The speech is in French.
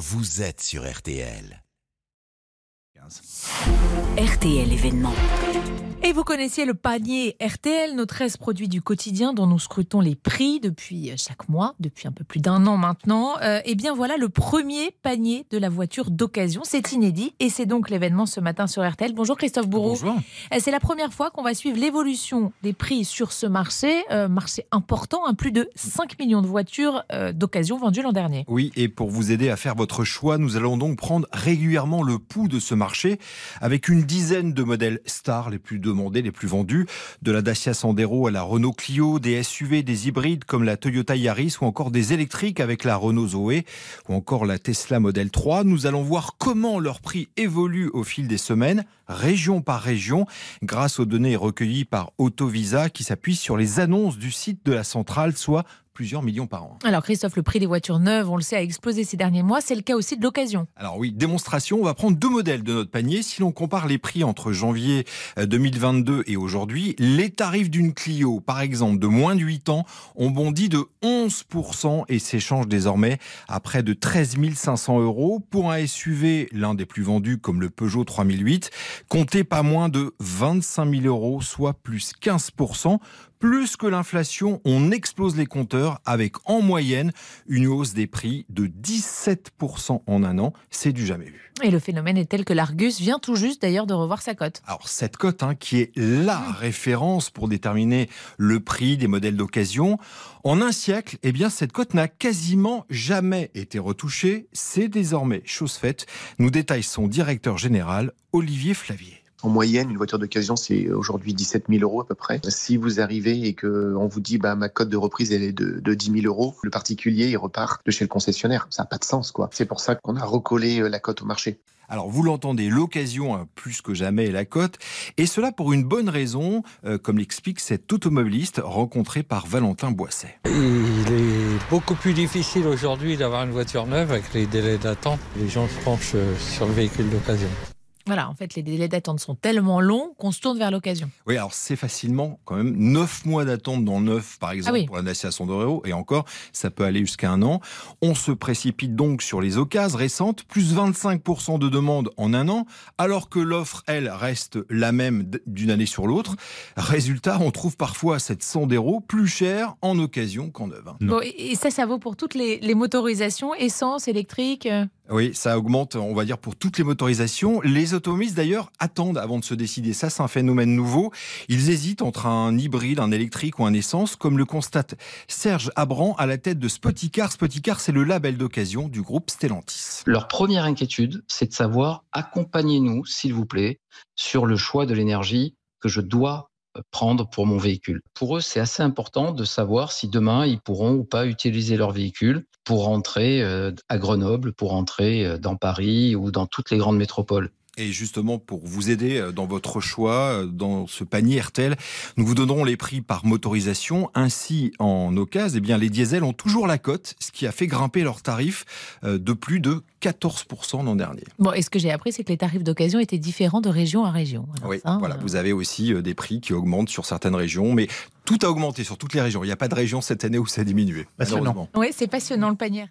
vous êtes sur RTL. RTL événement. Et vous connaissiez le panier RTL, nos 13 produits du quotidien dont nous scrutons les prix depuis chaque mois, depuis un peu plus d'un an maintenant. Euh, et bien voilà le premier panier de la voiture d'occasion. C'est inédit et c'est donc l'événement ce matin sur RTL. Bonjour Christophe Bourreau. Bonjour. Euh, C'est la première fois qu'on va suivre l'évolution des prix sur ce marché. Euh, marché important, hein, plus de 5 millions de voitures euh, d'occasion vendues l'an dernier. Oui, et pour vous aider à faire votre choix, nous allons donc prendre régulièrement le pouls de ce marché avec une dizaine de modèles stars les plus demandés, les plus vendus, de la Dacia Sandero à la Renault Clio, des SUV, des hybrides comme la Toyota Yaris ou encore des électriques avec la Renault Zoé ou encore la Tesla Model 3. Nous allons voir comment leur prix évolue au fil des semaines, région par région, grâce aux données recueillies par Autovisa qui s'appuient sur les annonces du site de la centrale, soit plusieurs millions par an. Alors Christophe, le prix des voitures neuves, on le sait, a explosé ces derniers mois. C'est le cas aussi de l'occasion. Alors oui, démonstration, on va prendre deux modèles de notre panier. Si l'on compare les prix entre janvier euh, 2022 et aujourd'hui, les tarifs d'une Clio, par exemple, de moins de 8 ans, ont bondi de 11% et s'échangent désormais à près de 13 500 euros. Pour un SUV, l'un des plus vendus comme le Peugeot 3008, comptez pas moins de 25 000 euros, soit plus 15%. Plus que l'inflation, on explose les compteurs avec en moyenne une hausse des prix de 17% en un an. C'est du jamais vu. Et le phénomène est tel que l'Argus vient tout juste d'ailleurs de revoir sa cote. Alors cette cote, hein, qui est la référence pour déterminer le prix des modèles d'occasion, en un siècle, eh bien cette cote n'a quasiment jamais été retouchée. C'est désormais chose faite. Nous détaille son directeur général, Olivier Flavier. En moyenne, une voiture d'occasion, c'est aujourd'hui 17 000 euros à peu près. Si vous arrivez et que on vous dit, bah, ma cote de reprise, elle est de, de 10 000 euros, le particulier, il repart de chez le concessionnaire. Ça n'a pas de sens, quoi. C'est pour ça qu'on a recollé euh, la cote au marché. Alors vous l'entendez, l'occasion a plus que jamais la cote, et cela pour une bonne raison, euh, comme l'explique cet automobiliste rencontré par Valentin Boisset. Il est beaucoup plus difficile aujourd'hui d'avoir une voiture neuve avec les délais d'attente. Les gens se penchent euh, sur le véhicule d'occasion. Voilà, en fait, les délais d'attente sont tellement longs qu'on se tourne vers l'occasion. Oui, alors c'est facilement quand même 9 mois d'attente dans le neuf, par exemple, Ah oui. pour la Dacia Sandero, et encore, ça peut aller jusqu'à un an. On se précipite donc sur les occasions récentes, plus 25% de demandes en un an, alors que l'offre, elle, reste la même d'une année sur l'autre. Résultat, on trouve parfois cette Sandero plus chère en occasion qu'en neuve. hein. Bon, et et ça, ça vaut pour toutes les, les motorisations, essence, électrique. Oui, ça augmente, on va dire, pour toutes les motorisations. Les automobilistes, d'ailleurs, attendent avant de se décider. Ça, c'est un phénomène nouveau. Ils hésitent entre un hybride, un électrique ou un essence, comme le constate Serge Abran à la tête de Spoticar. Spoticar, c'est le label d'occasion du groupe Stellantis. Leur première inquiétude, c'est de savoir accompagnez-nous, s'il vous plaît, sur le choix de l'énergie que je dois prendre pour mon véhicule. Pour eux, c'est assez important de savoir si demain ils pourront ou pas utiliser leur véhicule pour rentrer euh, à Grenoble, pour rentrer euh, dans Paris ou dans toutes les grandes métropoles. Et justement, pour vous aider euh, dans votre choix, euh, dans ce panier RTL, nous vous donnerons les prix par motorisation. Ainsi, en occasion, eh bien, les diesels ont toujours la cote, ce qui a fait grimper leurs tarifs euh, de plus de 14% l'an dernier. Bon, et ce que j'ai appris, c'est que les tarifs d'occasion étaient différents de région à région. Alors Oui, ça, voilà, euh, vous avez aussi des prix qui augmentent sur certaines régions, mais tout a augmenté sur toutes les régions. Il n'y a pas de région cette année où ça a diminué. Passionnant. Oui, c'est passionnant le panier.